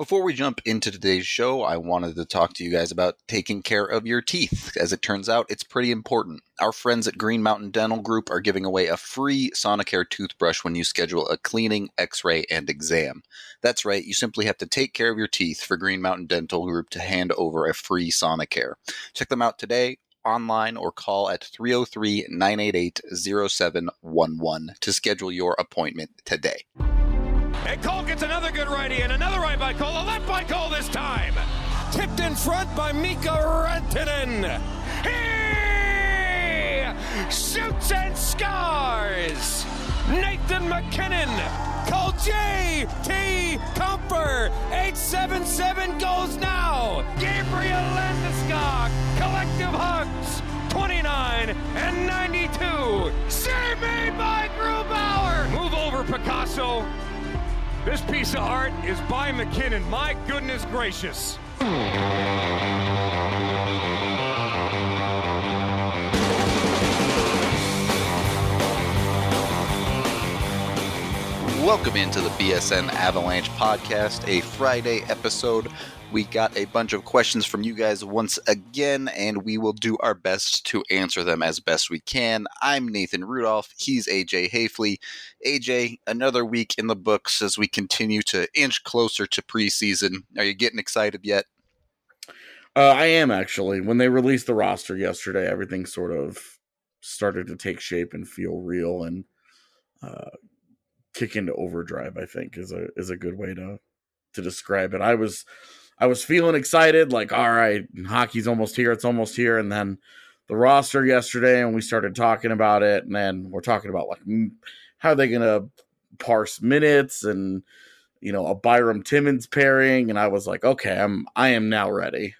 Before we jump into today's show, I wanted to talk to you guys about taking care of your teeth. As it turns out, it's pretty important. Our friends at Green Mountain Dental Group are giving away a free Sonicare toothbrush when you schedule a cleaning, x ray, and exam. That's right, you simply have to take care of your teeth for Green Mountain Dental Group to hand over a free Sonicare. Check them out today online or call at 303 988 0711 to schedule your appointment today. And Cole gets another good righty and another right by Cole, a left by Cole this time. Tipped in front by Mikko Rantanen. He shoots and scores. Nathan MacKinnon. Call J.T. Compher. 877 goes now. Gabriel Landeskog. Collective hugs. 29 and 92. Save made by Grubauer. Move over, Picasso. This piece of art is by MacKinnon. My goodness gracious. Welcome into the BSN Avalanche podcast, a Friday episode. We got a bunch of questions from you guys once again, and we will do our best to answer them as best we can. I'm Nathan Rudolph. He's AJ Haefele. AJ, another week in the books as we continue to inch closer to preseason. Are you getting excited yet? Uh, I am actually. When they released the roster yesterday, everything sort of started to take shape and feel real and uh, kick into overdrive. I think is a is a good way to to describe it. I was I was feeling excited, like all right, hockey's almost here, it's almost here, and then the roster yesterday, and we started talking about it, and then we're talking about like how are they gonna parse minutes and you know a Byram Timmins pairing, and I was like, okay, I'm I am now ready.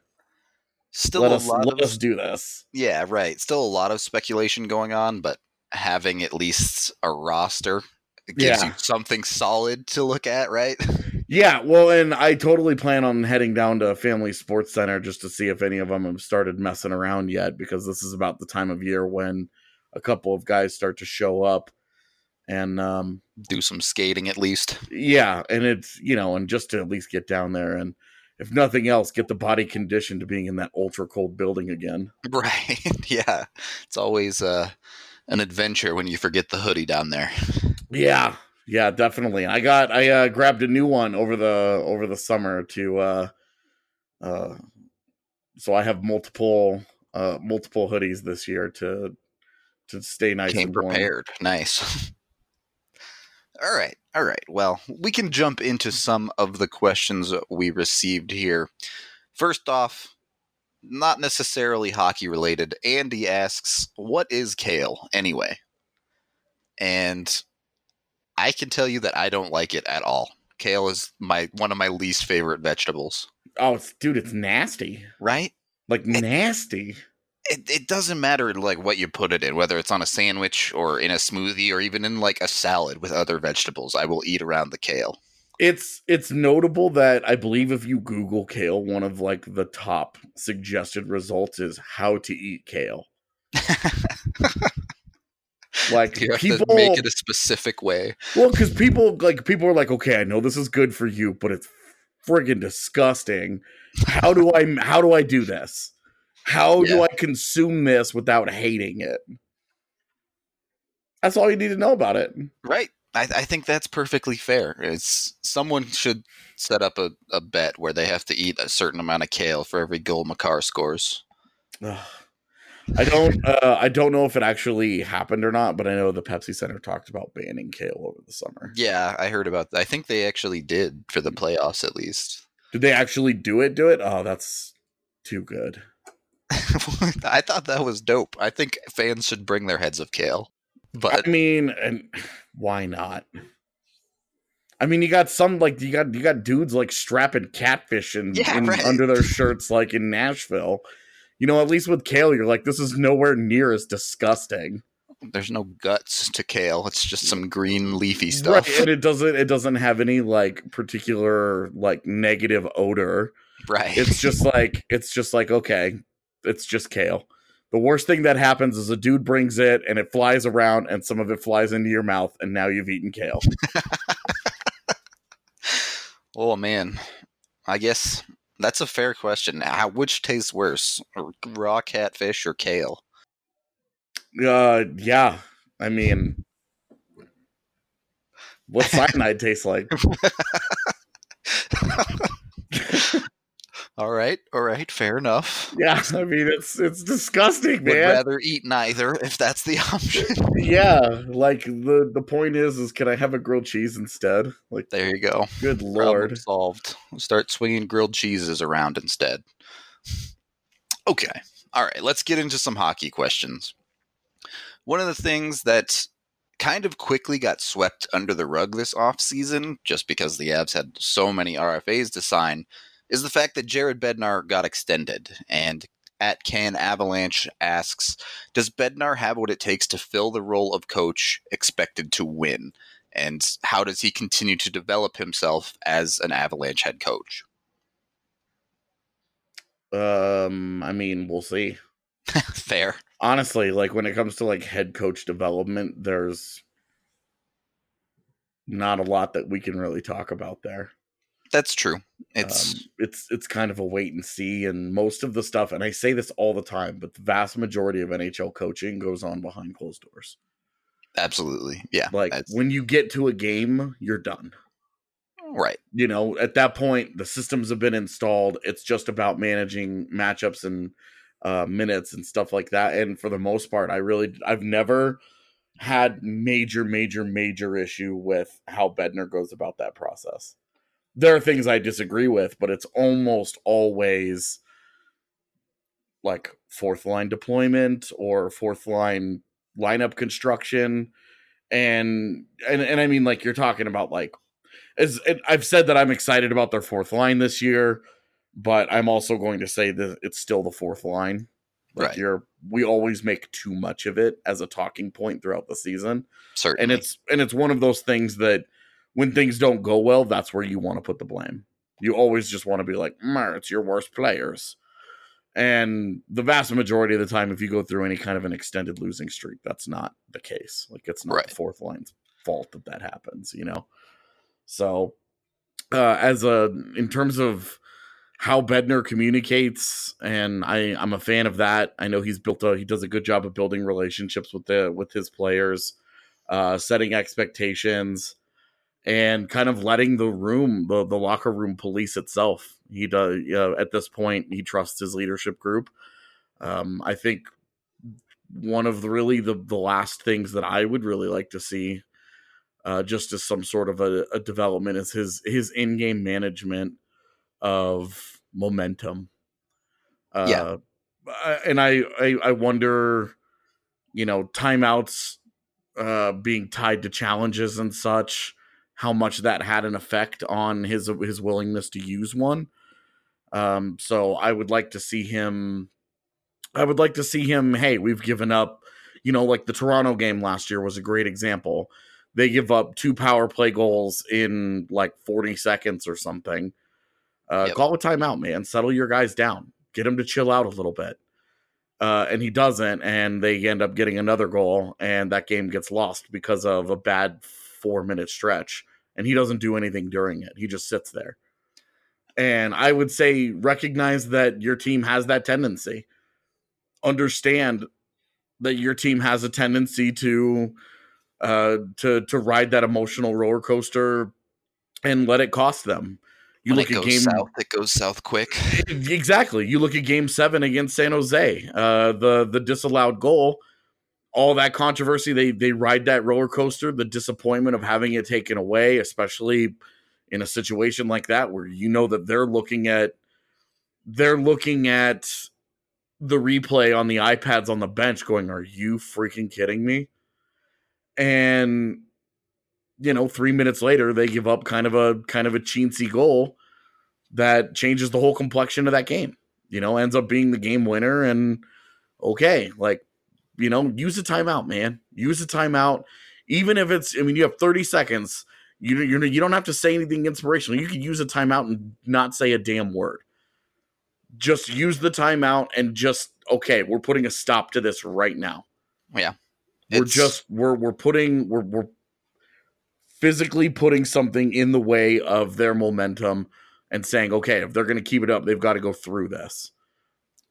Still let a us lot let of, us do this. Yeah, right. Still a lot of speculation going on, but having at least a roster gives Yeah. you something solid to look at, right? Yeah, well, and I totally plan on heading down to Family Sports Center just to see if any of them have started messing around yet, because this is about the time of year when a couple of guys start to show up, and um, Do some skating at least. yeah, and it's you know, and just to at least get down there, and if nothing else, get the body conditioned to being in that ultra cold building again. Right. yeah. It's always uh, an adventure when you forget the hoodie down there. Yeah, yeah, definitely. I got I uh, grabbed a new one over the over the summer to uh uh so I have multiple uh multiple hoodies this year to to stay nice Came and warm. prepared. Nice. all right. All right. Well, we can jump into some of the questions we received here. First off, not necessarily hockey related. Andy asks, What is kale anyway? And I can tell you that I don't like it at all. Kale is my one of my least favorite vegetables. Oh, it's, dude, it's nasty. Right? Like nasty. it, it doesn't matter like what you put it in whether it's on a sandwich or in a smoothie or even in like a salad with other vegetables i will eat around the kale It's it's notable that I believe if you Google kale, one of like the top suggested results is how to eat kale. Like you have people to make it a specific way Well, because people like people are like, okay, I know this is good for you, but it's friggin' disgusting. How do I how do I do this? How do I consume this without hating it? That's all you need to know about it. right I, I think that's perfectly fair it's someone should set up a, a bet where they have to eat a certain amount of kale for every goal Makar scores Ugh. I don't uh, I don't know if it actually happened or not, but I know the Pepsi Center talked about banning kale over the summer. yeah i heard about that i think they actually did for the playoffs at least Did they actually do it? Do it? Oh, that's too good. i thought that was dope i think fans should bring their heads of kale but I mean, and why not? I mean, you got some like you got you got dudes like strapping catfish in, Yeah, right. under their shirts, like in Nashville. You know, at least with kale, you're like, this is nowhere near as disgusting. there's no guts to kale. It's just some green leafy stuff. Right, and it doesn't it doesn't have any like particular like negative odor. Right. It's just like it's just like okay, it's just kale. The worst thing that happens is a dude brings it and it flies around and some of it flies into your mouth and now you've eaten kale. oh man. I guess that's a fair question. How, which tastes worse, raw catfish or kale? Uh, yeah. I mean, what cyanide tastes like? all right, all right, fair enough. Yeah, I mean it's it's disgusting, man. Would rather eat neither if that's the option. yeah, like the the point is, is can I have a grilled cheese instead? Like, there you go. good Problem lord. solved. Start swinging grilled cheeses around instead. Okay. All right. Let's get into some hockey questions. One of the things that kind of quickly got swept under the rug this offseason, just because the Avs had so many RFAs to sign, is the fact that Jared Bednar got extended. And at Can Avalanche asks, Does Bednar have what it takes to fill the role of coach expected to win? And how does he continue to develop himself as an Avalanche head coach? Um, I mean, we'll see. Fair. Honestly, like when it comes to like head coach development, there's not a lot that we can really talk about there. That's true. It's um, it's it's kind of a wait and see, and most of the stuff, and I say this all the time, but the vast majority of NHL coaching goes on behind closed doors. absolutely yeah. Like when you get to a game, you're done. right. You know, at that point, the systems have been installed. It's just about managing matchups and uh, minutes and stuff like that. And for the most part, I really, I've never had major, major, major issue with how Bednar goes about that process. There are things I disagree with, but it's almost always like fourth line deployment or fourth line lineup construction and and and I mean like you're talking about like as I've said that I'm excited about their fourth line this year, but I'm also going to say that it's still the fourth line. Like Right. you're we always make too much of it as a talking point throughout the season. Certainly. And it's and it's one of those things that when things don't go well, that's where you want to put the blame. You always just want to be like, "Mer, it's your worst players. And the vast majority of the time, if you go through any kind of an extended losing streak, that's not the case. Like it's not Right. the fourth line's fault that that happens, you know. So, uh, as a in terms of how Bednar communicates, and I I'm a fan of that. I know he's built a he does a good job of building relationships with the with his players, uh, setting expectations, and kind of letting the room the the locker room police itself. He does you know, at this point he trusts his leadership group. Um, I think one of the really the the last things that I would really like to see uh, just as some sort of a, a development is his his in game management of momentum. Uh, Yeah. And I, I I wonder, you know, timeouts uh, being tied to challenges and such, how much that had an effect on his his willingness to use one. Um, so I would like to see him. I would like to see him. Hey, we've given up. You know, like the Toronto game last year was a great example they give up two power play goals in like 40 seconds or something. Uh, Yep. Call a timeout, man. Settle your guys down. Get them to chill out a little bit. Uh, and he doesn't, and they end up getting another goal, and that game gets lost because of a bad four minute stretch. And he doesn't do anything during it. He just sits there. And I would say recognize that your team has that tendency. Understand that your team has a tendency to uh to to ride that emotional roller coaster and let it cost them. You when look at game south, it goes south quick. exactly. You look at game 7 against San Jose. Uh the the disallowed goal, all that controversy they they ride that roller coaster, the disappointment of having it taken away, especially in a situation like that where you know that they're looking at they're looking at the replay on the iPads on the bench going, "Are you freaking kidding me?" and you know, three minutes later, they give up kind of a kind of a chintzy goal that changes the whole complexion of that game. You know, ends up being the game winner. And okay, like you know, use a timeout, man. Use a timeout, even if it's. I mean, you have thirty seconds. You you you don't have to say anything inspirational. You could use a timeout and not say a damn word. Just use the timeout and just okay. We're putting a stop to this right now Yeah, we're It's- just we're we're putting we're we're physically putting something in the way of their momentum and saying, okay, if they're going to keep it up, they've got to go through this.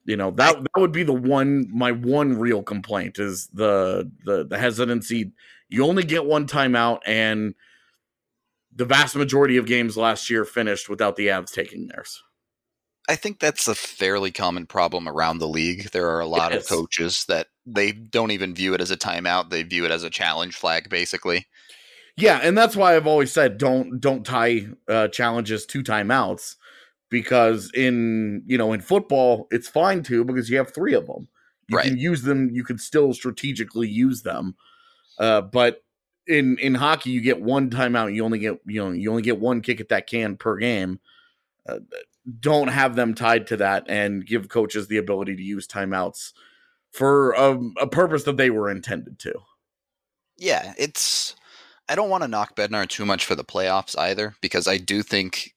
You know that that would be the one my one real complaint is the the the hesitancy. You only get one timeout, and the vast majority of games last year finished without the Avs taking theirs. I think that's a fairly common problem around the league. There are a lot of coaches that they don't even view it as a timeout; they view it as a challenge flag, basically. Yeah, and that's why I've always said don't don't tie uh, challenges to timeouts because in you know in football it's fine to because you have three of them. You Right. can use them. You can still strategically use them, uh, but in in hockey you get one timeout. You only get you know you only get one kick at that can per game. Uh, don't have them tied to that and give coaches the ability to use timeouts for a, a purpose that they were intended to. Yeah, it's. I don't want to knock Bednar too much for the playoffs either, because I do think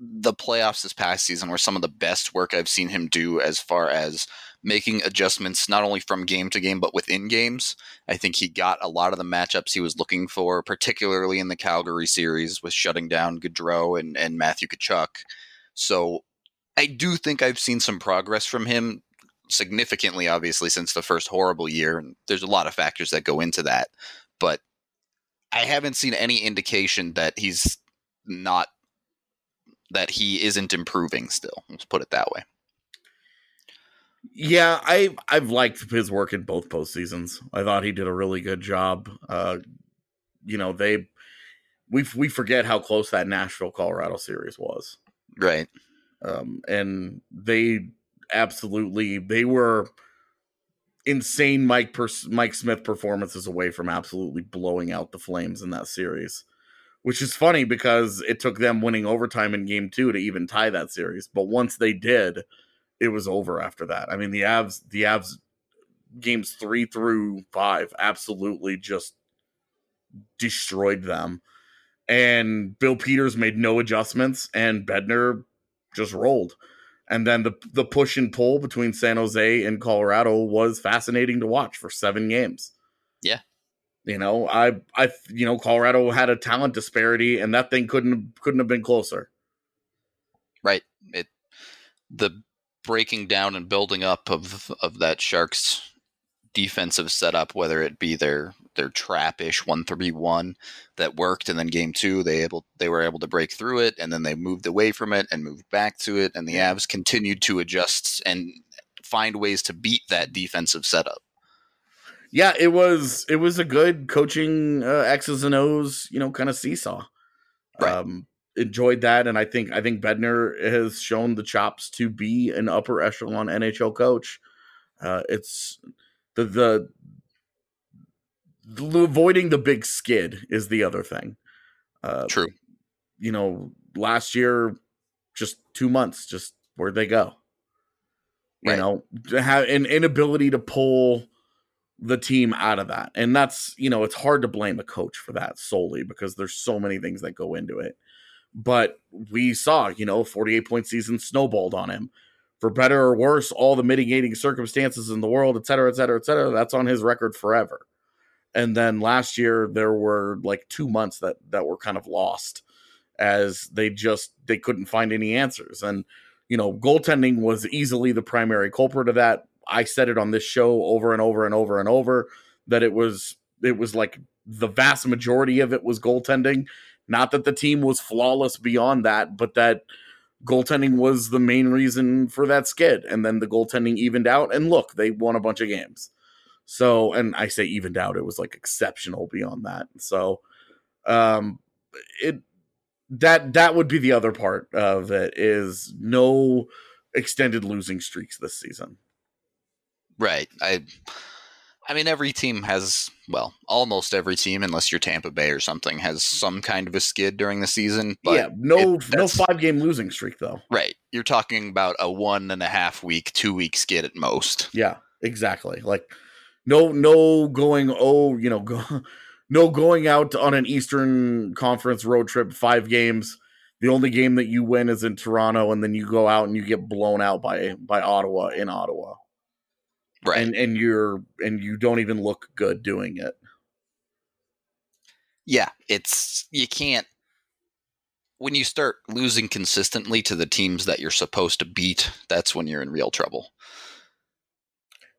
the playoffs this past season were some of the best work I've seen him do as far as making adjustments not only from game to game but within games. I think he got a lot of the matchups he was looking for, particularly in the Calgary series with shutting down Gaudreau and, and Matthew Tkachuk. So I do think I've seen some progress from him significantly, obviously, since the first horrible year. And there's a lot of factors that go into that. But I haven't seen any indication that he's not that he isn't improving still. Let's put it that way. Yeah, I I've liked his work in both postseasons. I thought he did a really good job. Uh, you know, they we we forget how close that Nashville Colorado series was, Right. um, and they absolutely they were insane Mike Pers- Mike Smith performances away from absolutely blowing out the Flames in that series. Which is funny because it took them winning overtime in game two to even tie that series. But once they did, it was over after that. I mean, the Avs, the Avs games three through five absolutely just destroyed them. And Bill Peters made no adjustments, and Bednar just rolled. And then the the push and pull between San Jose and Colorado was fascinating to watch for seven games. Yeah. You know, I I you know, Colorado had a talent disparity and that thing couldn't couldn't have been closer. Right. It the breaking down and building up of of that Sharks defensive setup, whether it be their their trap-ish one three one that worked, and then game two they able they were able to break through it, and then they moved away from it and moved back to it, and the Avs continued to adjust and find ways to beat that defensive setup. Yeah, it was it was a good coaching uh, X's and O's, you know, kind of seesaw. Right. Um, enjoyed that, and I think I think Bednar has shown the chops to be an upper echelon NHL coach. Uh, it's the the the- avoiding the big skid is the other thing. Uh, True. you know, last year, just two months, just where'd they go? You know, have an inability to pull the team out of that. And that's, you know, it's hard to blame a coach for that solely because there's so many things that go into it. But we saw, you know, 48 point season snowballed on him. For better or worse, all the mitigating circumstances in the world, et cetera, et cetera, et cetera, that's on his record forever. And then last year there were like two months that that were kind of lost as they just they couldn't find any answers. And you know, goaltending was easily the primary culprit of that. I said it on this show over and over and over and over that it was it was like the vast majority of it was goaltending. Not that the team was flawless beyond that, but that goaltending was the main reason for that skid. And then the goaltending evened out, and look, they won a bunch of games. So, and I say evened out, it was like exceptional beyond that. So, um, it that that would be the other part of it is no extended losing streaks this season. Right. I I mean every team has well, almost every team unless you're Tampa Bay or something has some kind of a skid during the season. But yeah, no it- no five game losing streak though. Right. You're talking about a one and a half week, two week skid at most. Yeah, exactly. Like no no going oh, you know, go, no going out on an Eastern Conference road trip five games. The only game that you win is in Toronto and then you go out and you get blown out by by Ottawa in Ottawa. Right. And and you're and you don't even look good doing it. yeah, it's you can't when you start losing consistently to the teams that you're supposed to beat, that's when you're in real trouble.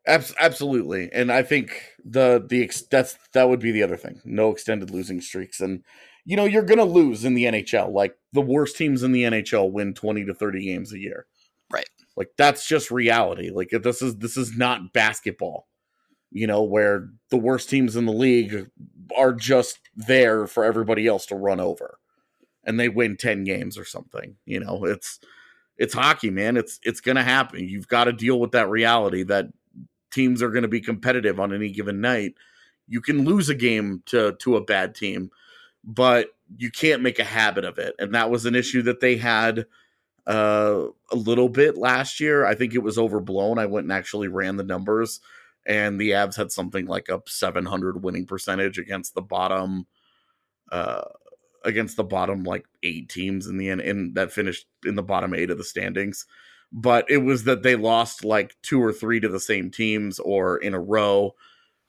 Abs- absolutely, and I think the the ex- that's that would be the other thing. No extended losing streaks, and you know you're gonna lose in the NHL. Like the worst teams in the NHL win twenty to thirty games a year. Like that's just reality. Like this is this is not basketball. You know where the worst teams in the league are just there for everybody else to run over, and they win ten games or something. You know it's it's hockey, man. It's it's gonna happen. You've got to deal with that reality that teams are going to be competitive on any given night. You can lose a game to to a bad team, but you can't make a habit of it. And that was an issue that they had uh, a little bit last year. I think it was overblown. I went and actually ran the numbers, and the Avs had something like a 700 winning percentage against the bottom. Uh, against the bottom like eight teams in the end, and that finished in the bottom eight of the standings but it was that they lost like two or three to the same teams or in a row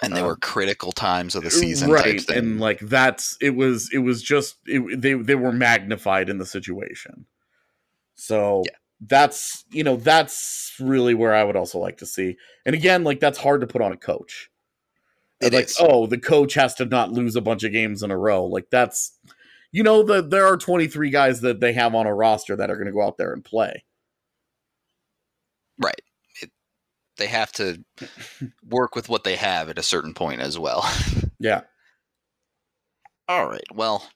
and they Uh, were critical times of the season right type thing. and like that's it was it was just it, they they were magnified in the situation so Yeah. that's you know that's really where i would also like to see and again like that's hard to put on a coach uh, It like is. oh the coach has to not lose a bunch of games in a row like that's you know the, there are 23 guys that they have on a roster that are going to go out there and play Right. It, they have to work with what they have at a certain point as well. yeah All right. Well,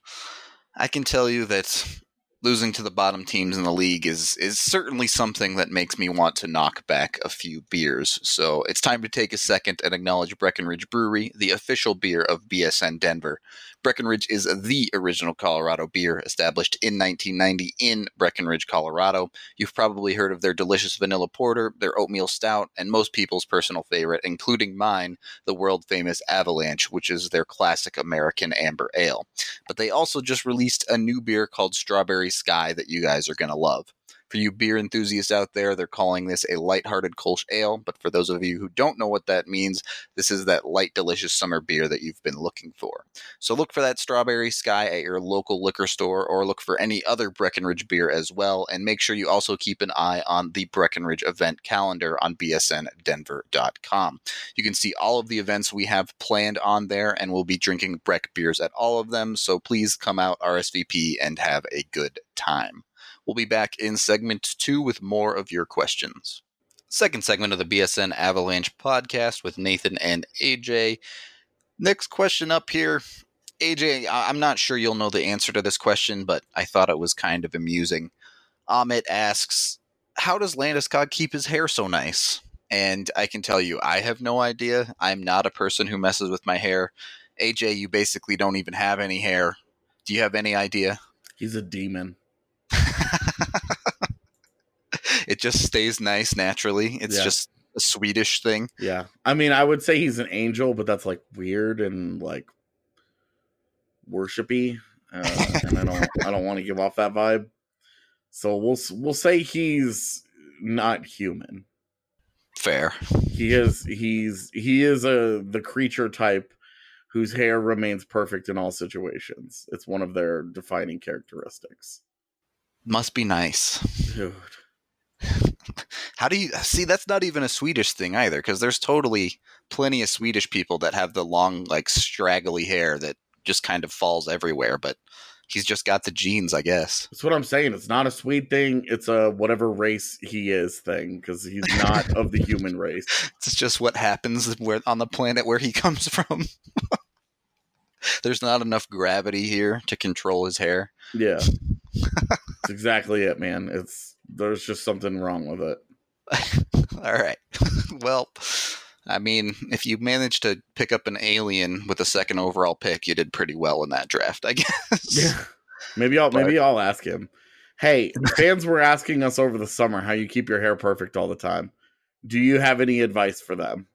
I can tell you that losing to the bottom teams in the league is is certainly something that makes me want to knock back a few beers. So it's time to take a second and acknowledge Breckenridge Brewery, the official beer of BSN Denver. Breckenridge is the original Colorado beer, established in 1990 in Breckenridge, Colorado. You've probably heard of their delicious vanilla porter, their oatmeal stout, and most people's personal favorite, including mine, the world famous Avalanche, which is their classic American amber ale. But they also just released a new beer called Strawberry Sky that you guys are going to love. For you beer enthusiasts out there, they're calling this a lighthearted Kolsch ale. But for those of you who don't know what that means, this is that light, delicious summer beer that you've been looking for. So look for that Strawberry Sky at your local liquor store or look for any other Breckenridge beer as well. And make sure you also keep an eye on the Breckenridge event calendar on bsndenver.com. You can see all of the events we have planned on there, and we'll be drinking Breck beers at all of them. So please come out RSVP and have a good time. We'll be back in segment two with more of your questions. Second segment of the BSN Avalanche podcast with Nathan and AJ. Next question up here. AJ, I'm not sure you'll know the answer to this question, but I thought it was kind of amusing. Amit asks, How does Landeskog keep his hair so nice? And I can tell you, I have no idea. I'm not a person who messes with my hair. AJ, you basically don't even have any hair. Do you have any idea? he's a demon it just stays nice naturally. It's Yeah. just a Swedish thing. Yeah. I mean, I would say he's an angel, but that's like weird and like worshipy. Uh, and I don't I don't want to give off that vibe. So we'll we'll say he's not human. Fair. He is he's he is a the creature type whose hair remains perfect in all situations. It's one of their defining characteristics. Must be nice. Dude. How do you see? That's not even a Swedish thing either, because there's totally plenty of Swedish people that have the long, like straggly hair that just kind of falls everywhere. But he's just got the genes, I guess. That's what I'm saying. It's not a sweet thing. It's a whatever race he is thing because he's not of the human race. It's just what happens where on the planet where he comes from. there's not enough gravity here to control his hair. Yeah. That's exactly it, man. It's there's just something wrong with it. All right. well, I mean, if you managed to pick up an alien with a second overall pick, you did pretty well in that draft, I guess. Yeah. Maybe I'll maybe I'll ask him. Hey, fans were asking us over the summer how you keep your hair perfect all the time. Do you have any advice for them?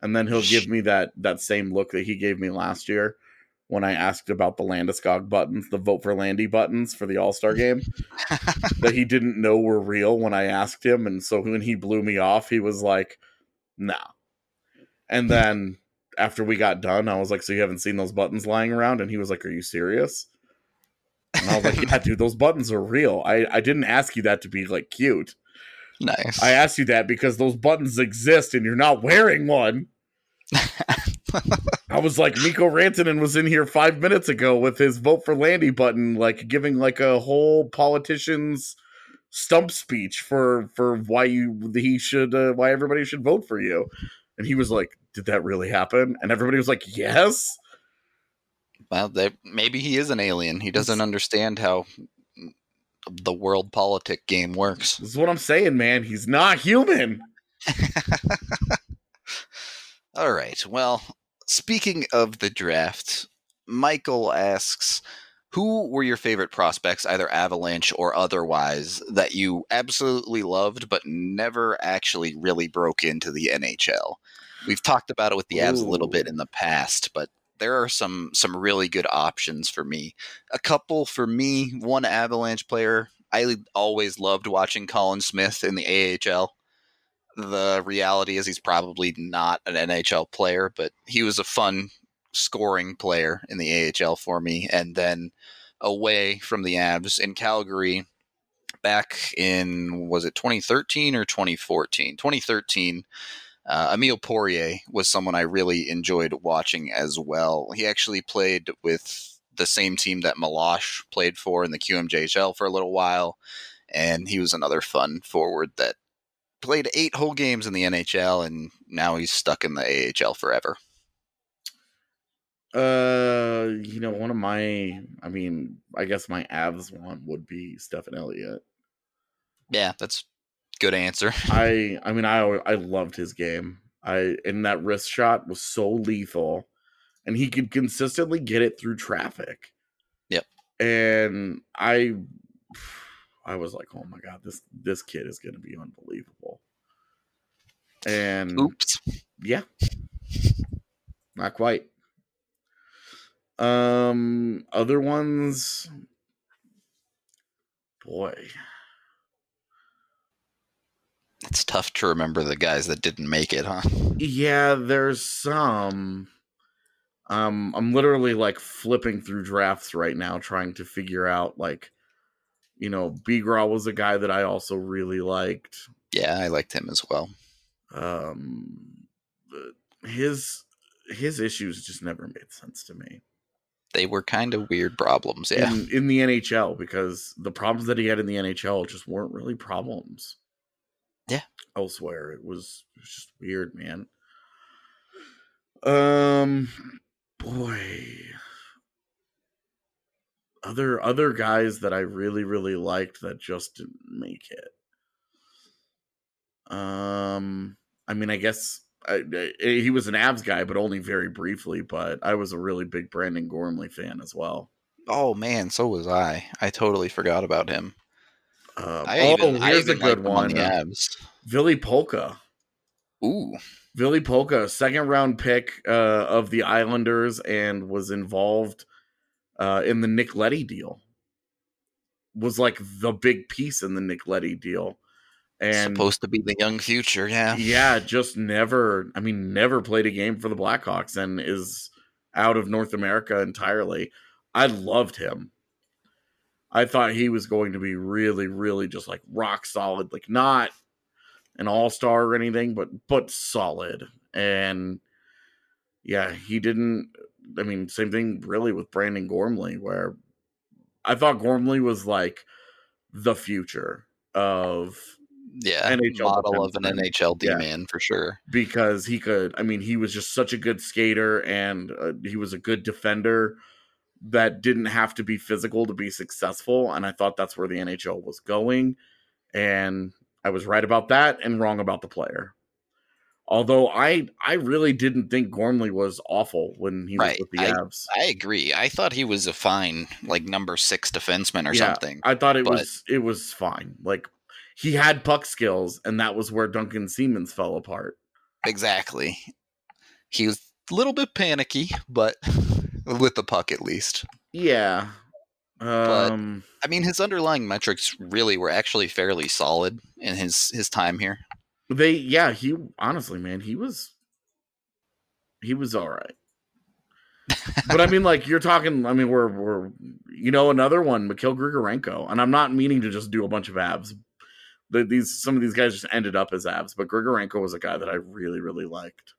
And then he'll give me that that same look that he gave me last year when I asked about the Landeskog buttons, the vote for Landy buttons for the All Star game that he didn't know were real when I asked him, and so when he blew me off, he was like, nah. And then after we got done, I was like, "So you haven't seen those buttons lying around?" And he was like, "Are you serious?" And I was like, yeah, dude, those buttons are real. I, I didn't ask you that to be like cute. Nice. I asked you that because those buttons exist and you're not wearing one. I was like, Mikko Rantanen was in here five minutes ago with his vote for Landy button, like giving like a whole politician's stump speech for for why you he should uh, why everybody should vote for you, and he was like, "Did that really happen?" And everybody was like, "Yes." well, they, maybe he is an alien. He doesn't understand how the world politic game works. This is what I'm saying, man. He's not human. All right. Well, speaking of the draft, Michael asks, who were your favorite prospects, either Avalanche or otherwise, that you absolutely loved but never actually really broke into the NHL? We've talked about it with the Avs a little bit in the past, but there are some some really good options for me. A couple for me, one Avalanche player. I always loved watching Colin Smith in the AHL the reality is he's probably not an NHL player, but he was a fun scoring player in the AHL for me. And then away from the Avs in Calgary back in, was it 2013 or 2014? 2013. Uh, Emile Poirier was someone I really enjoyed watching as well. He actually played with the same team that Malash played for in the QMJHL for a little while, and he was another fun forward that played eight whole games in the NHL, and now he's stuck in the AHL forever. Uh, you know, one of my, I mean, I guess my Avs one would be Stefan Elliott. Yeah, that's good answer. I, I mean, I, I loved his game. I, and that wrist shot was so lethal, and he could consistently get it through traffic. Yep. And I, I was like, oh my god, this this kid is going to be unbelievable. And Oops. yeah. Not quite. Um other ones boy. It's tough to remember the guys that didn't make it, huh? Yeah, there's some um I'm literally like flipping through drafts right now trying to figure out like you know, Bigras was a guy that I also really liked. Yeah, I liked him as well. Um his his issues just never made sense to me. They were kind of weird problems, yeah. in, in the NHL because the problems that he had in the NHL just weren't really problems. Yeah. Elsewhere, it was, it was just weird, man. Um, boy, other other guys that I really really liked that just didn't make it. Um, I mean, I guess I, I, he was an Abs guy, but only very briefly. But I was a really big Brandon Gormley fan as well. Oh man, so was I. I totally forgot about him. I oh, even, here's a good him on one. the uh, Ville Pokka. Ooh, Ville Pokka, second round pick uh, of the Islanders, and was involved uh, in the Nick Leddy deal. Was like the big piece in the Nick Leddy deal, and supposed to be the young future, yeah. yeah, just never. I mean, never played a game for the Blackhawks, and is out of North America entirely. I loved him. I thought he was going to be really, really just like rock solid, like not an all star or anything, but but solid. And yeah, he didn't. I mean, same thing really with Brandon Gormley, where I thought Gormley was like the future of Yeah, NHL model of an. NHL D Yeah. man for sure. because he could. I mean, he was just such a good skater and uh, he was a good defender that didn't have to be physical to be successful. And I thought that's where the NHL was going. And I was right about that and wrong about the player. Although I I really didn't think Gormley was awful when he was with the I- Avs. I agree. I thought he was a fine, like number six defenseman or Yeah, something. I thought it but- was it was fine. Like he had puck skills, and that was where Duncan Siemens fell apart. Exactly. He was a little bit panicky, but with the puck at least. Yeah. Um I mean, his underlying metrics really were actually fairly solid in his his time here. They yeah, he honestly, man, he was he was all right. but I mean, like you're talking. I mean, we're we're you know another one, Mikhail Grigorenko, and I'm not meaning to just do a bunch of abs. The, these some of these guys just ended up as abs, but Grigorenko was a guy that I really really liked.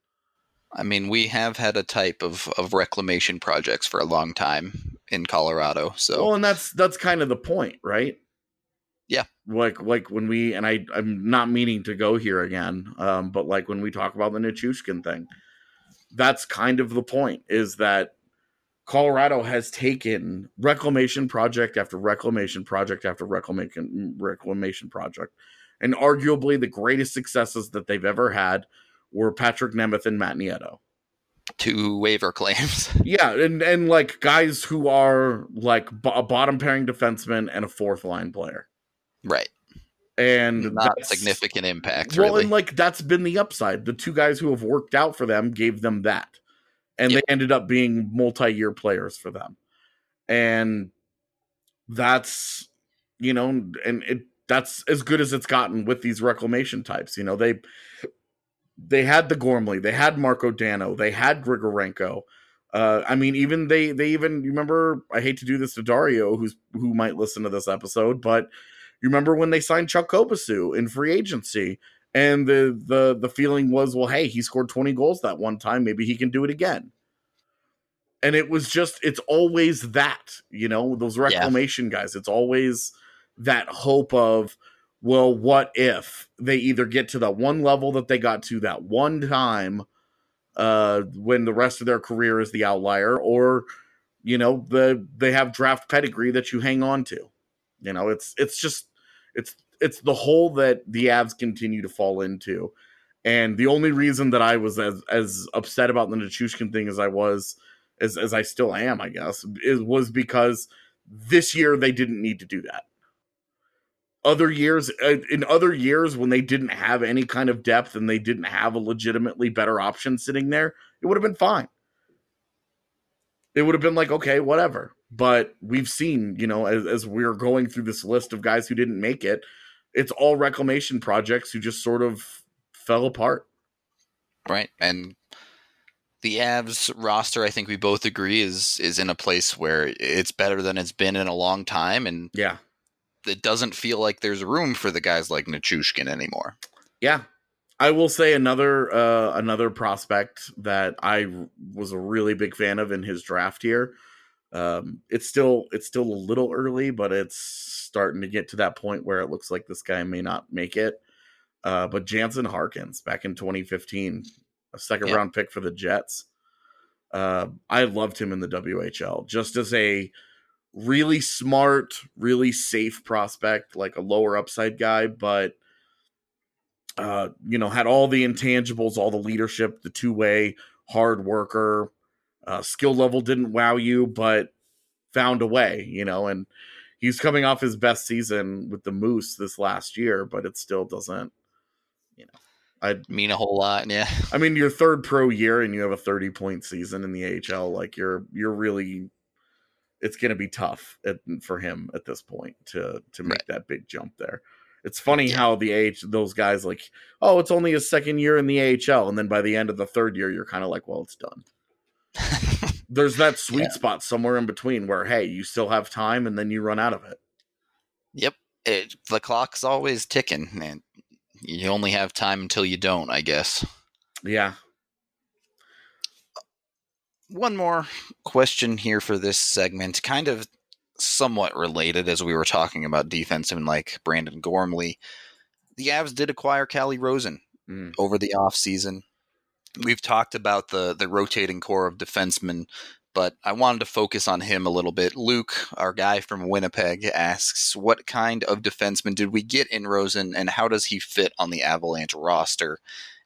I mean, we have had a type of, of reclamation projects for a long time in Colorado. So Well, and that's that's kind of the point, right? Yeah. Like like when we and I I'm not meaning to go here again, um, but like when we talk about the Nichushkin thing, that's kind of the point is that Colorado has taken reclamation project after reclamation project after reclamation reclamation project, and arguably the greatest successes that they've ever had were Patrick Nemeth and Matt Nieto. two waiver claims. Yeah, and and like guys who are like bo- a bottom pairing defenseman and a fourth line player, right. and Not significant impact, Well, really. and like that's been the upside. The two guys who have worked out for them gave them that, and Yep. they ended up being multi-year players for them, and that's you know, and it that's as good as it's gotten with these reclamation types. You know, they they had the Gormley, they had Marko Dano, they had Grigorenko. Uh, I mean, even they they even you remember. I hate to do this to Dario, who's who might listen to this episode, but you remember when they signed Chuck Kobasew in free agency, and the the the feeling was, well, hey, he scored twenty goals that one time, maybe he can do it again. And it was just, it's always that, you know, those reclamation guys. It's always that hope of, well, what if they either get to that one level that they got to that one time uh when the rest of their career is the outlier or you know the they have draft pedigree that you hang on to you know it's it's just it's it's the hole that the avs continue to fall into. And the only reason that i was as as upset about the Nichushkin thing as i was as as i still am i guess is was because this year they didn't need to do that. Other years uh, in other years when they didn't have any kind of depth and they didn't have a legitimately better option sitting there it would have been fine. It would have been like okay whatever but we've seen you know as, as we're going through this list of guys who didn't make it it's all reclamation projects who just sort of fell apart right? And the Avs roster, I think we both agree, is is in a place where it's better than it's been in a long time, and yeah it doesn't feel like there's room for the guys like Nichushkin anymore. Yeah. I will say another uh another prospect that I was a really big fan of in his draft here. Um it's still it's still a little early, but it's starting to get to that point where it looks like this guy may not make it. Uh but Jansen Harkins back in 2015, a second Yeah. round pick for the Jets. Uh I loved him in the WHL just as a really smart, really safe prospect, like a lower upside guy, but uh, you know, had all the intangibles, all the leadership, the two way, hard worker, uh, skill level didn't wow you, but found a way, you know, and he's coming off his best season with the Moose this last year, but it still doesn't, you know, I, Mean a whole lot, yeah. I mean, your third pro year and you have a 30 point season in the AHL, like you're, you're really, it's going to be tough at, for him at this point to, to make that big jump there. It's funny Yeah. how the age those guys like, oh, it's only his second year in the AHL, and then by the end of the third year, you're kind of like, well, it's done. There's that sweet Yeah. spot somewhere in between where, hey, you still have time, and then you run out of it. Yep. It, the clock's always ticking, and you only have time until you don't, I guess. Yeah, One more question here for this segment, kind of somewhat related as we were talking about defense and like Brandon Gormley. The Avs did acquire Calle Rosen Mm. over the offseason. We've talked about the the rotating core of defensemen, but I wanted to focus on him a little bit. Luke, our guy from Winnipeg, asks, "What kind of defenseman did we get in Rosen, and how does he fit on the Avalanche roster?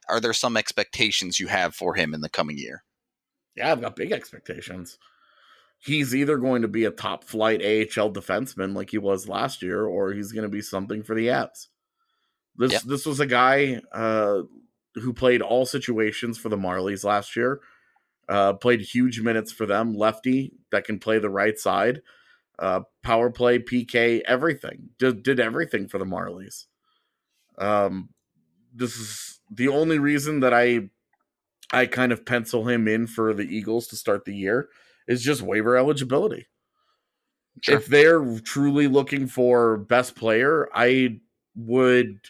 Are there some expectations you have for him in the coming year?" yeah, I've got big expectations. He's either going to be a top flight AHL defenseman like he was last year, or he's going to be something for the Avs. This Yep. this was a guy uh, who played all situations for the Marlies last year. Uh, played huge minutes for them, lefty that can play the right side, uh, power play, PK, everything. Did did everything for the Marlies. Um, this is the only reason that I I kind of pencil him in for the Eagles to start the year is just waiver eligibility. Sure. If they're truly looking for best player, I would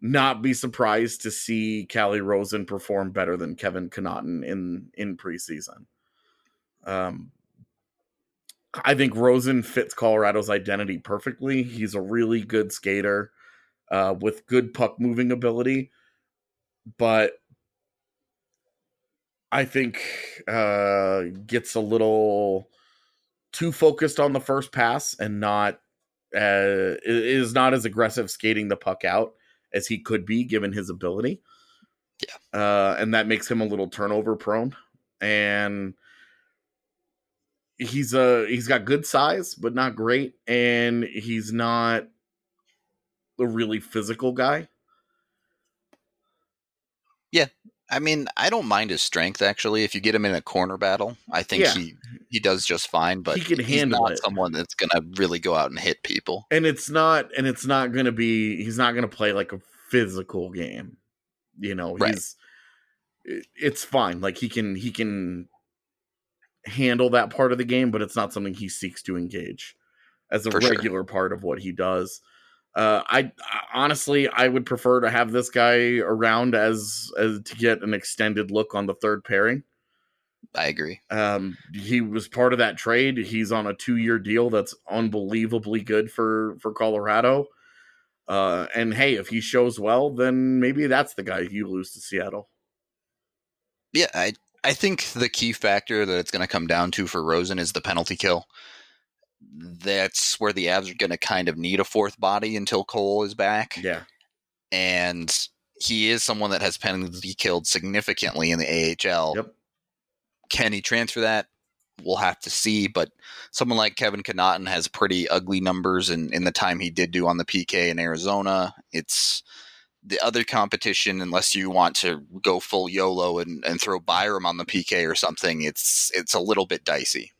not be surprised to see Calle Rosen perform better than Kevin Connauton in in preseason. Um, I think Rosen fits Colorado's identity perfectly. He's a really good skater uh, with good puck moving ability, but I think uh, gets a little too focused on the first pass and not uh, is not as aggressive skating the puck out as he could be given his ability. Yeah. Uh, and that makes him a little turnover prone. And he's a he's got good size, but not great. And he's not a really physical guy. Yeah. I mean, I don't mind his strength actually. If you get him in a corner battle, I think Yeah. he he does just fine. But He can he's handle not it. someone that's gonna really go out and hit people. And it's not and it's not gonna be he's not gonna play like a physical game. You know, Right. he's it- it's fine. Like he can he can handle that part of the game, but it's not something he seeks to engage as a For sure. regular part of what he does. Uh, I, I honestly I would prefer to have this guy around as as to get an extended look on the third pairing. I agree. Um, he was part of that trade. He's on a two-year deal that's unbelievably good for for Colorado. Uh, and hey, if he shows well, then maybe that's the guy you lose to Seattle. Yeah, I I think the key factor that it's going to come down to for Rosen is the penalty kill. That's where the Avs are going to kind of need a fourth body until Cole is back. Yeah, and he is someone that has penalty killed significantly in the AHL. Yep. Can he transfer that? We'll have to see. But someone like Kevin Connauton has pretty ugly numbers in, in the time he did do on the PK in Arizona. It's the other competition, unless you want to go full YOLO and, and throw Byram on the PK or something, it's it's a little bit dicey.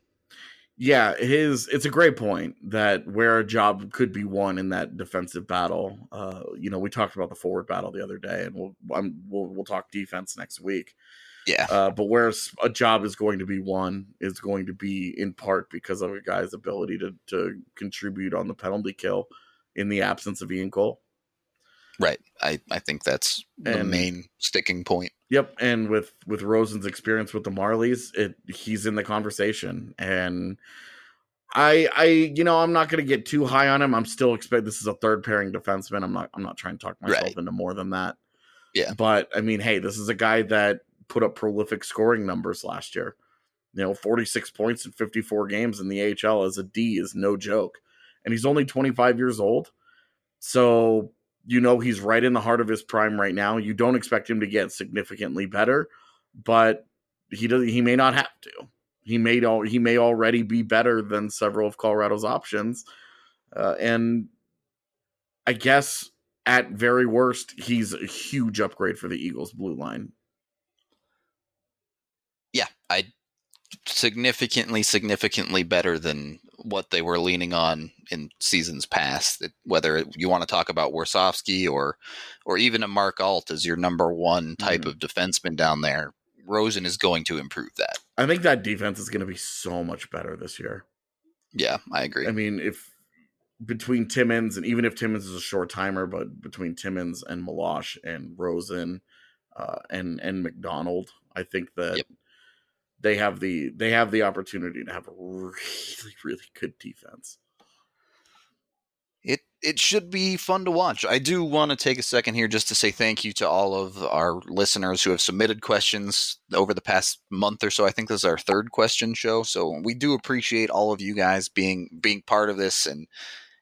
yeah. His it's a great point that where a job could be won in that defensive battle. Uh, you know, we talked about the forward battle the other day, and we'll I'm, we'll we'll talk defense next week. Yeah. Uh, but where a job is going to be won is going to be in part because of a guy's ability to to contribute on the penalty kill in the absence of Ian Cole. Right. I, I think that's the main sticking point. Yep, and with with Rosen's experience with the Marlies, it he's in the conversation, and I I you know I'm not going to get too high on him. I'm still expect this is a third pairing defenseman. I'm not I'm not trying to talk myself Right. into more than that. Yeah. but I mean, hey, this is a guy that put up prolific scoring numbers last year. You know, 46 points in 54 games in the AHL as a D is no joke, and he's only 25 years old. So you know he's right in the heart of his prime right now. You don't expect him to get significantly better, but he does. He may not have to. He may al- he may already be better than several of Colorado's options, uh, and I guess at very worst, he's a huge upgrade for the Eagles' blue line. I significantly, significantly better than what they were leaning on in seasons past. That whether you want to talk about Warsofsky or or even a Mark Alt as your number one type Mhm. of defenseman down there, Rosen is going to improve that. I think that defense is going to be so much better this year. Yeah, I agree. I mean, if between Timmins and even if Timmins is a short timer, but between Timmins and Meloche and Rosen uh, and and McDonald, I think that Yep. They have the they have the opportunity to have a really really good defense. It it should be fun to watch. I do want to take a second here just to say thank you to all of our listeners who have submitted questions over the past month or so. I think this is our third question show, so we do appreciate all of you guys being being part of this and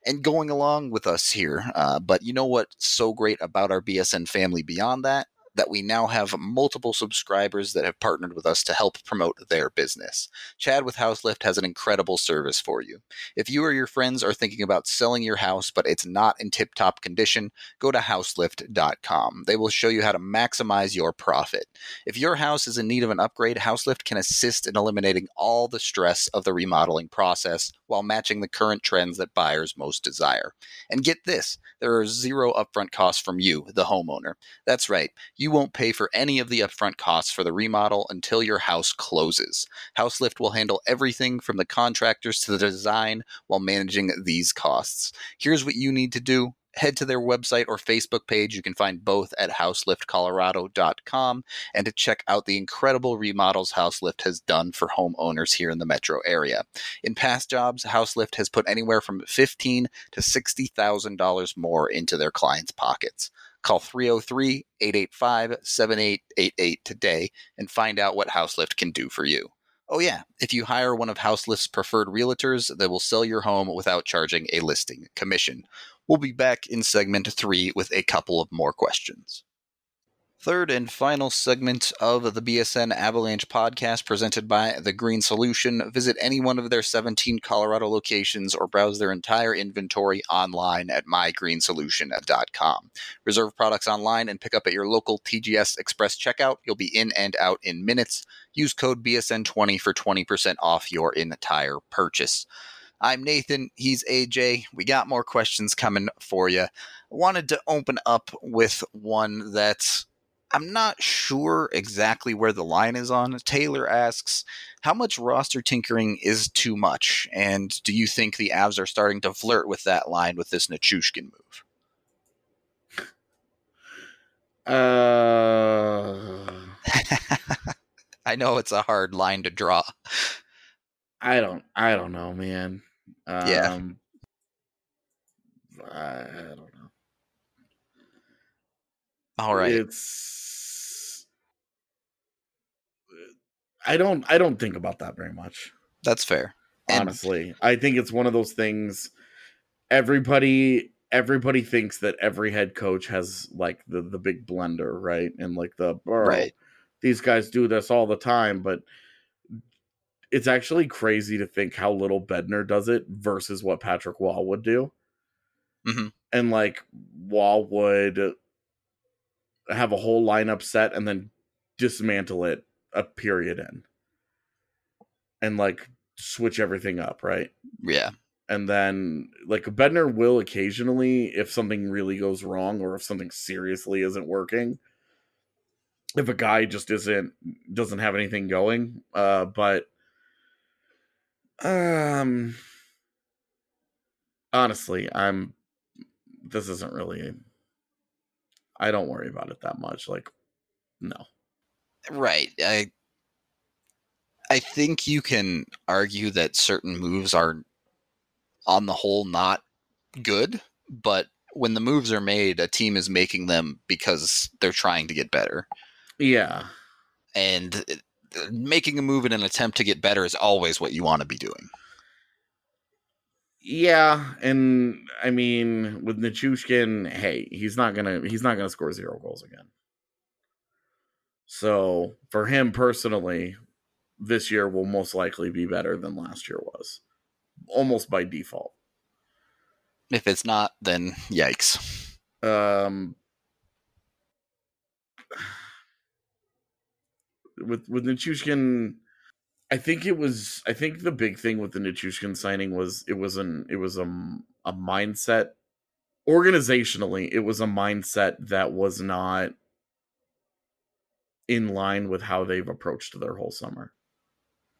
and going along with us here. Uh, but you know what's so great about our BSN family beyond that? That we now have multiple subscribers that have partnered with us to help promote their business. Chad with Houselift has an incredible service for you. If you or your friends are thinking about selling your house, but it's not in tip top condition, go to houselift.com. They will show you how to maximize your profit. If your house is in need of an upgrade, Houselift can assist in eliminating all the stress of the remodeling process while matching the current trends that buyers most desire. And get this there are zero upfront costs from you, the homeowner. That's right, you you won't pay for any of the upfront costs for the remodel until your house closes. Houselift will handle everything from the contractors to the design while managing these costs. Here's what you need to do head to their website or Facebook page. You can find both at houseliftcolorado.com and to check out the incredible remodels Houselift has done for homeowners here in the metro area. In past jobs, Houselift has put anywhere from fifteen to sixty thousand dollars more into their clients' pockets. Call 303 885 7888 today and find out what Houselift can do for you. Oh, yeah, if you hire one of Houselift's preferred realtors, they will sell your home without charging a listing commission. We'll be back in segment three with a couple of more questions. Third and final segment of the BSN Avalanche podcast presented by The Green Solution. Visit any one of their 17 Colorado locations or browse their entire inventory online at mygreensolution.com. Reserve products online and pick up at your local TGS Express checkout. You'll be in and out in minutes. Use code BSN20 for 20% off your entire purchase. I'm Nathan. He's AJ. We got more questions coming for you. I wanted to open up with one that's I'm not sure exactly where the line is on. Taylor asks, how much roster tinkering is too much? And do you think the Avs are starting to flirt with that line with this Nichushkin move? Uh, I know it's a hard line to draw. I don't. I don't know, man. Um, Yeah. I, I don't know. All right. It's. I don't. I don't think about that very much. That's fair. And- honestly i think it's one of those things everybody everybody thinks that every head coach has like the the big blender right and like the "Oh, Right. these guys do this all the time but it's actually crazy to think how little Bednar does it versus what patrick Roy would do Mhm. and like Roy would have a whole lineup set and then dismantle it a period in and like switch everything up, right? Yeah. And then like Bednar will occasionally, if something really goes wrong or if something seriously isn't working, if a guy just isn't doesn't have anything going. Uh but um honestly, I'm this isn't really I don't worry about it that much. Like no. Right. I I think you can argue that certain moves are on the whole not good, but when the moves are made, a team is making them because they're trying to get better. Yeah. And uh, making a move in an attempt to get better is always what you want to be doing. Yeah, and I mean with Nichushkin, hey, he's not gonna he's not gonna score zero goals again. So for him personally, this year will most likely be better than last year was, almost by default. If it's not, then yikes. Um, with with Nichushkin, I think it was. I think the big thing with the Nichushkin signing was it was an it was a a mindset. Organizationally, it was a mindset that was not in line with how they've approached their whole summer.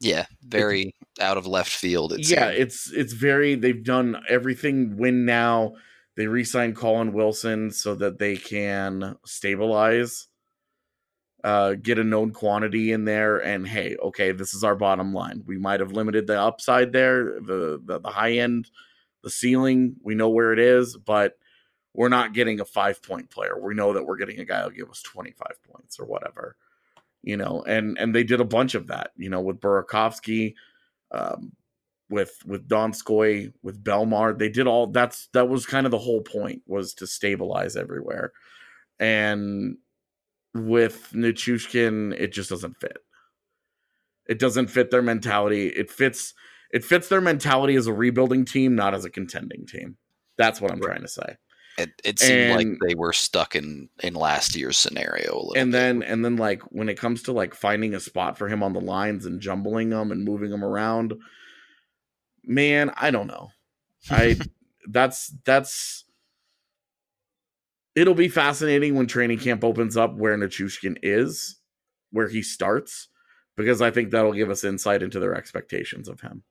Yeah, very out of left field. It yeah, seemed. it's it's very they've done everything win now. They re-signed Colin Wilson so that they can stabilize, uh, get a known quantity in there, and hey, okay, this is our bottom line. We might have limited the upside there, the the, the high end, the ceiling. We know where it is, but we're not getting a five point player. We know that we're getting a guy who'll give us twenty five points or whatever, you know. And and they did a bunch of that, you know, with Burakovsky um, with with Donskoy, with Bellemare. They did all that's that was kind of the whole point was to stabilize everywhere. And with Nichushkin, it just doesn't fit. It doesn't fit their mentality. It fits it fits their mentality as a rebuilding team, not as a contending team. That's what I'm Right. trying to say. It, it seemed like they were stuck in in last year's scenario a little. and bit. then and then like when it comes to like finding a spot for him on the lines and jumbling them and moving them around man i don't know i that's that's it'll be fascinating when training camp opens up where Nichushkin is, where he starts, because I think that'll give us insight into their expectations of him.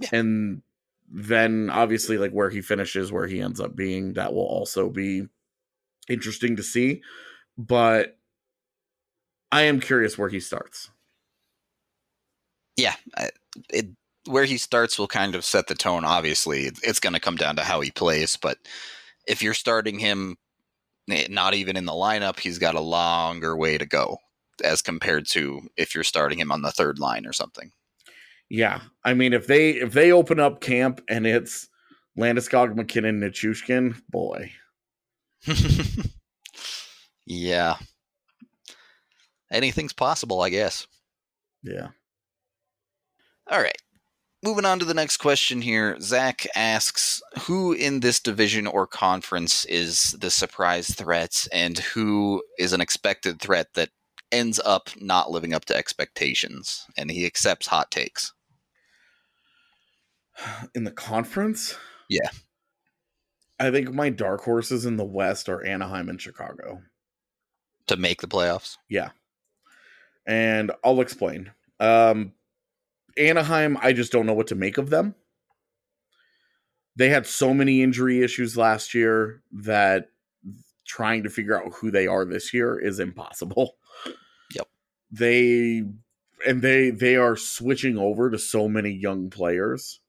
Yeah. And then obviously like where he finishes, where he ends up being, that will also be interesting to see. But I am curious where he starts. Yeah, it, where he starts will kind of set the tone. Obviously, it's going to come down to how he plays. But if you're starting him not even in the lineup, he's got a longer way to go as compared to if you're starting him on the third line or something. Yeah, I mean, if they if they open up camp and it's Landeskog, MacKinnon, Nichushkin, boy, yeah, anything's possible, I guess. yeah. All right. Moving on to the next question here. Zach asks Who in this division or conference is the surprise threat, and who is an expected threat that ends up not living up to expectations? And he accepts hot takes. In the conference, Yeah. I think my dark horses in the West are Anaheim and Chicago. To make the playoffs? Yeah, and I'll explain. Um, Anaheim, I just don't know what to make of them. They had so many injury issues last year that trying to figure out who they are this year is impossible. Yep. They and they they are switching over to so many young players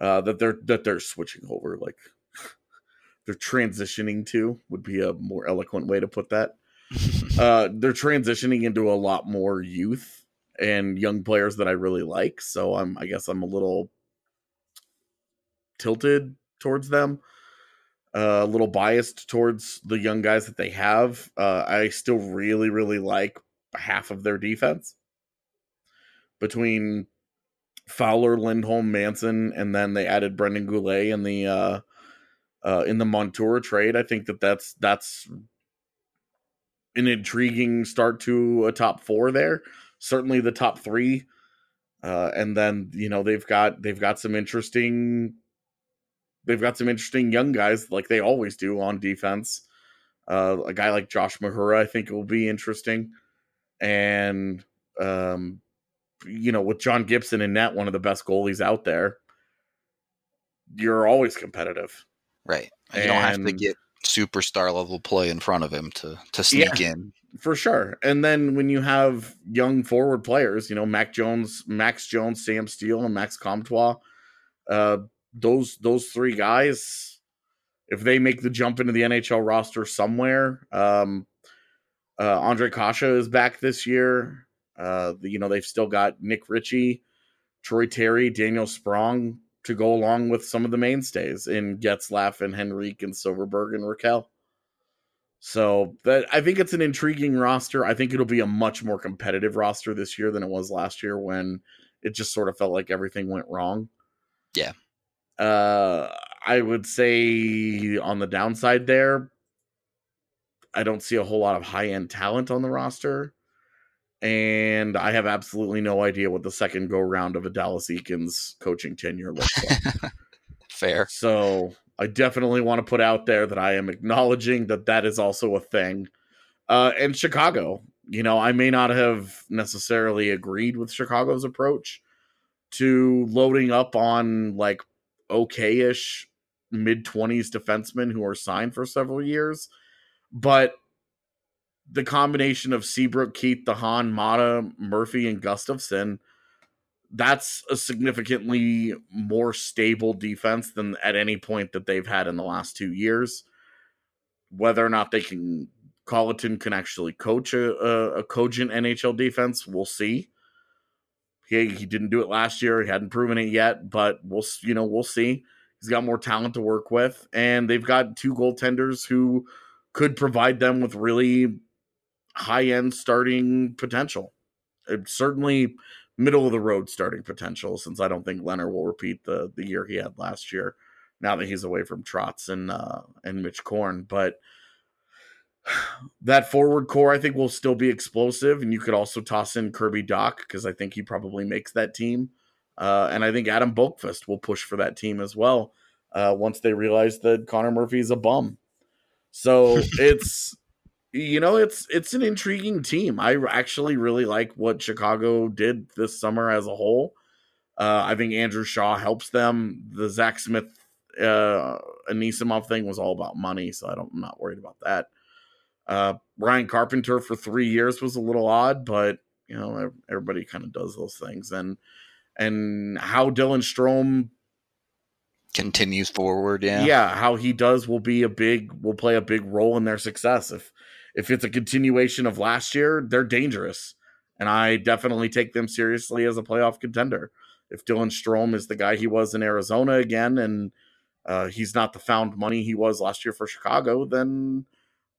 uh, that they're that they're switching over like they're transitioning to would be a more eloquent way to put that uh, they're transitioning into a lot more youth and young players that I really like. So I'm, I guess I'm a little tilted towards them, uh, a little biased towards the young guys that they have. Uh, I still really, really like half of their defense between Fowler, Lindholm, Manson, and then they added Brendan Guhle in the uh, uh, in the Montour trade. I think that that's that's an intriguing start to a top four there. Certainly the top three. Uh, and then you know they've got they've got some interesting they've got some interesting young guys like they always do on defense. Uh, a guy like Josh Mahura, I think will be interesting, and um, you know with John Gibson in net, one of the best goalies out there, you're always competitive. Right. You don't have to get superstar level play in front of him to, to sneak in. for sure. And then when you have young forward players, you know, Mac Jones, Max Jones, Sam Steel, and Max Comtois, uh, those those three guys, if they make the jump into the NHL roster somewhere, um, uh, Ondrej Kase is back this year. Uh, you know, they've still got Nick Ritchie, Troy Terry, Daniel Sprong to go along with some of the mainstays in Getzlaf and Henrique and Silfverberg and Rakell. So that I think it's an intriguing roster. I think it'll be a much more competitive roster this year than it was last year when it just sort of felt like everything went wrong. Yeah. Uh I would say on the downside there, I don't see a whole lot of high-end talent on the roster. And I have absolutely no idea what the second go round of a Dallas Eakins coaching tenure looks like. Fair. So I definitely want to put out there that I am acknowledging that that is also a thing. Uh, and Chicago, you know, I may not have necessarily agreed with Chicago's approach to loading up on like okay-ish mid 20s defensemen who are signed for several years, but the combination of Seabrook, Keith, DeHaan, Maatta, Murphy, and Gustafsson that's a significantly more stable defense than at any point that they've had in the last two years. Whether or not they can, Colliton can actually coach a, a, a cogent NHL defense, we'll see. He, he didn't do it last year. He hadn't proven it yet, but we'll you know we'll see. He's got more talent to work with, and they've got two goaltenders who could provide them with really high end starting potential. It certainly middle of the road starting potential since I don't think Lehner will repeat the the year he had last year. Now that he's away from Trotz and uh, and Mitch Korn, but that forward core I think will still be explosive, and you could also toss in Kirby Dach because I think he probably makes that team, uh, and I think Adam Boqvist will push for that team as well uh, once they realize that Connor Murphy is a bum. So it's you know it's it's an intriguing team. I actually really like what Chicago did this summer as a whole. Uh, I think Andrew Shaw helps them. The Zach Smith uh, Anisimov thing was all about money, so I don't, I'm not worried about that. Uh, Ryan Carpenter for three years was a little odd, but you know everybody kind of does those things, and and how Dylan Strome continues forward, yeah, yeah, how he does will be a big will play a big role in their success. If if it's a continuation of last year, they're dangerous, and I definitely take them seriously as a playoff contender. If Dylan Strome is the guy he was in Arizona again, and uh, he's not the found money he was last year for Chicago, then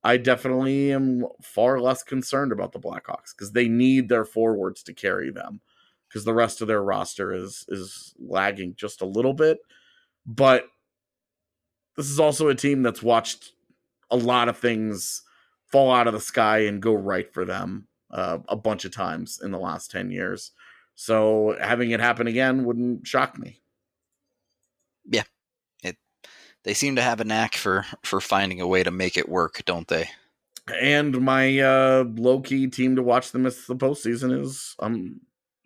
I definitely am far less concerned about the Blackhawks because they need their forwards to carry them because the rest of their roster is is lagging just a little bit. But this is also a team that's watched a lot of things fall out of the sky and go right for them uh, a bunch of times in the last 10 years. So having it happen again wouldn't shock me. Yeah. It they seem to have a knack for for finding a way to make it work, don't they? And my uh low key team to watch them as the postseason is I'm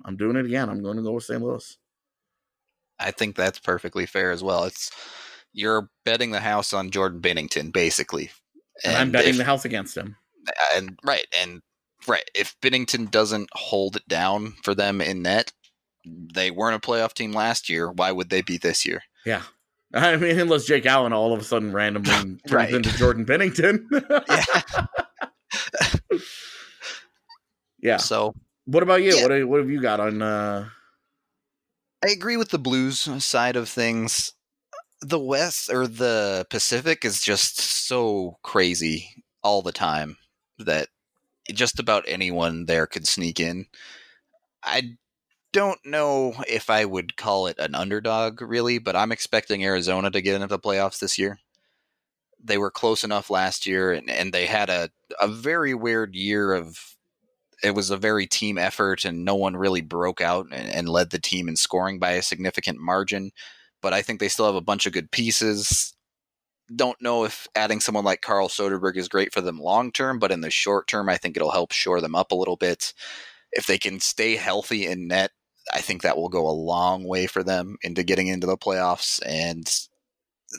I'm doing it again. I'm going to go with St. Louis. I think that's perfectly fair as well. It's you're betting the house on Jordan Binnington basically. And, and I'm betting if, the house against him. And right, and right. If Binnington doesn't hold it down for them in net, they weren't a playoff team last year. Why would they be this year? Yeah. I mean, unless Jake Allen all of a sudden randomly turns right. into Jordan Binnington. yeah. yeah. So, what about you? Yeah. What, what have you got on? Uh... I agree with the Blues side of things the West or the Pacific is just so crazy all the time that just about anyone there could sneak in. I don't know if I would call it an underdog really, but I'm expecting Arizona to get into the playoffs this year. They were close enough last year and, and they had a, a very weird year of it was a very team effort and no one really broke out and, and led the team in scoring by a significant margin but I think they still have a bunch of good pieces. Don't know if adding someone like Carl Soderberg is great for them long term, but in the short term, I think it'll help shore them up a little bit. If they can stay healthy in net, I think that will go a long way for them into getting into the playoffs and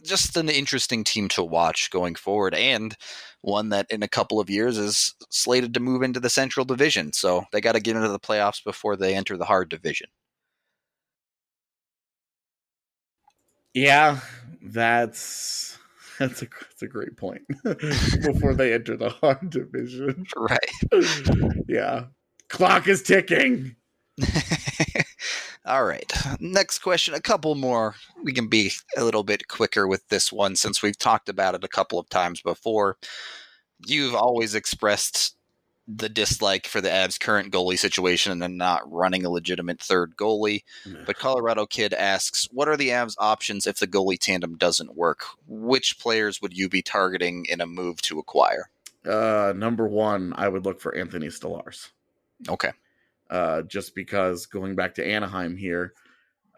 just an interesting team to watch going forward and one that in a couple of years is slated to move into the central division so they got to get into the playoffs before they enter the hard division Yeah, that's that's a that's a great point. Before they enter the hard division, right? yeah, clock is ticking. All right. Next question. A couple more. We can be a little bit quicker with this one since we've talked about it a couple of times before. You've always expressed the dislike for the Avs' current goalie situation and then not running a legitimate third goalie. But Colorado Kid asks, what are the Avs' options if the goalie tandem doesn't work? Which players would you be targeting in a move to acquire? Uh, number one, I would look for Anthony Stolarz. Okay. Uh, just because going back to Anaheim here,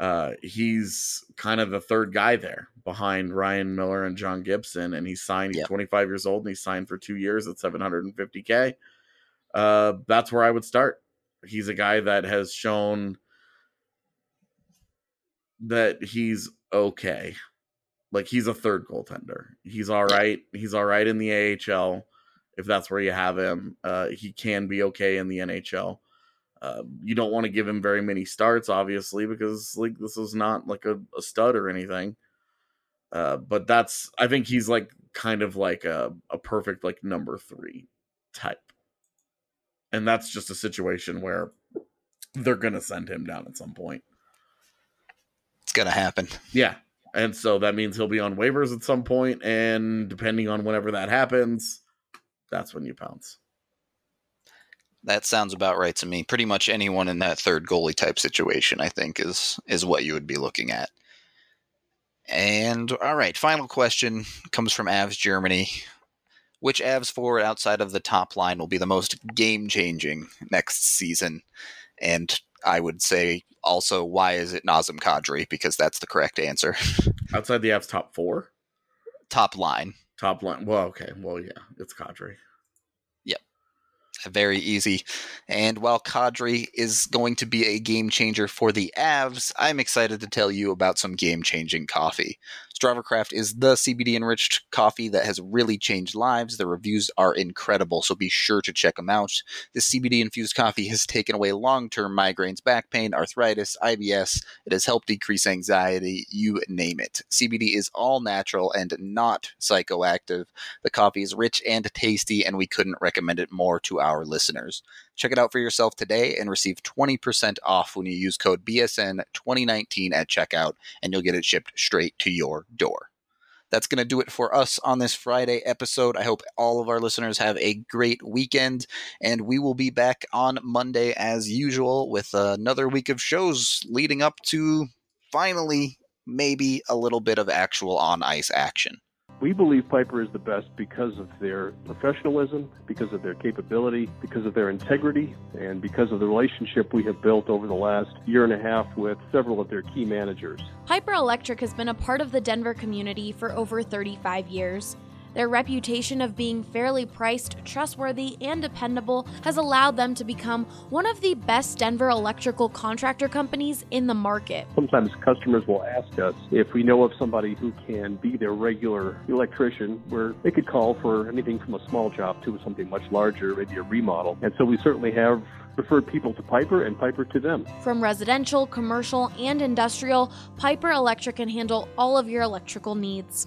uh, he's kind of the third guy there behind Ryan Miller and John Gibson, and he's signed. He's yep. 25 years old, and he signed for two years at 750k uh, that's where I would start. He's a guy that has shown that he's okay. Like he's a third goaltender. He's all right. He's all right in the AHL if that's where you have him. Uh, he can be okay in the NHL. Uh, you don't want to give him very many starts, obviously, because like this is not like a, a stud or anything. Uh, but that's I think he's like kind of like a, a perfect like number three type and that's just a situation where they're going to send him down at some point. It's going to happen. Yeah. And so that means he'll be on waivers at some point, and depending on whenever that happens, that's when you pounce. That sounds about right to me. Pretty much anyone in that third goalie type situation, I think, is is what you would be looking at. And all right, final question comes from Avs Germany which Avs forward outside of the top line will be the most game changing next season? And I would say also, why is it Nazem Kadri? Because that's the correct answer. outside the Avs top four? Top line. Top line. Well, okay. Well, yeah, it's Kadri. Very easy. And while Kadri is going to be a game changer for the Avs, I'm excited to tell you about some game changing coffee. Strava is the CBD enriched coffee that has really changed lives. The reviews are incredible, so be sure to check them out. This CBD infused coffee has taken away long term migraines, back pain, arthritis, IBS. It has helped decrease anxiety, you name it. CBD is all natural and not psychoactive. The coffee is rich and tasty, and we couldn't recommend it more to our listeners. Check it out for yourself today and receive 20% off when you use code BSN2019 at checkout, and you'll get it shipped straight to your door. That's going to do it for us on this Friday episode. I hope all of our listeners have a great weekend, and we will be back on Monday as usual with another week of shows leading up to finally maybe a little bit of actual on ice action. We believe Piper is the best because of their professionalism, because of their capability, because of their integrity, and because of the relationship we have built over the last year and a half with several of their key managers. Piper Electric has been a part of the Denver community for over 35 years. Their reputation of being fairly priced, trustworthy, and dependable has allowed them to become one of the best Denver electrical contractor companies in the market. Sometimes customers will ask us if we know of somebody who can be their regular electrician, where they could call for anything from a small job to something much larger, maybe a remodel. And so we certainly have referred people to Piper and Piper to them. From residential, commercial, and industrial, Piper Electric can handle all of your electrical needs.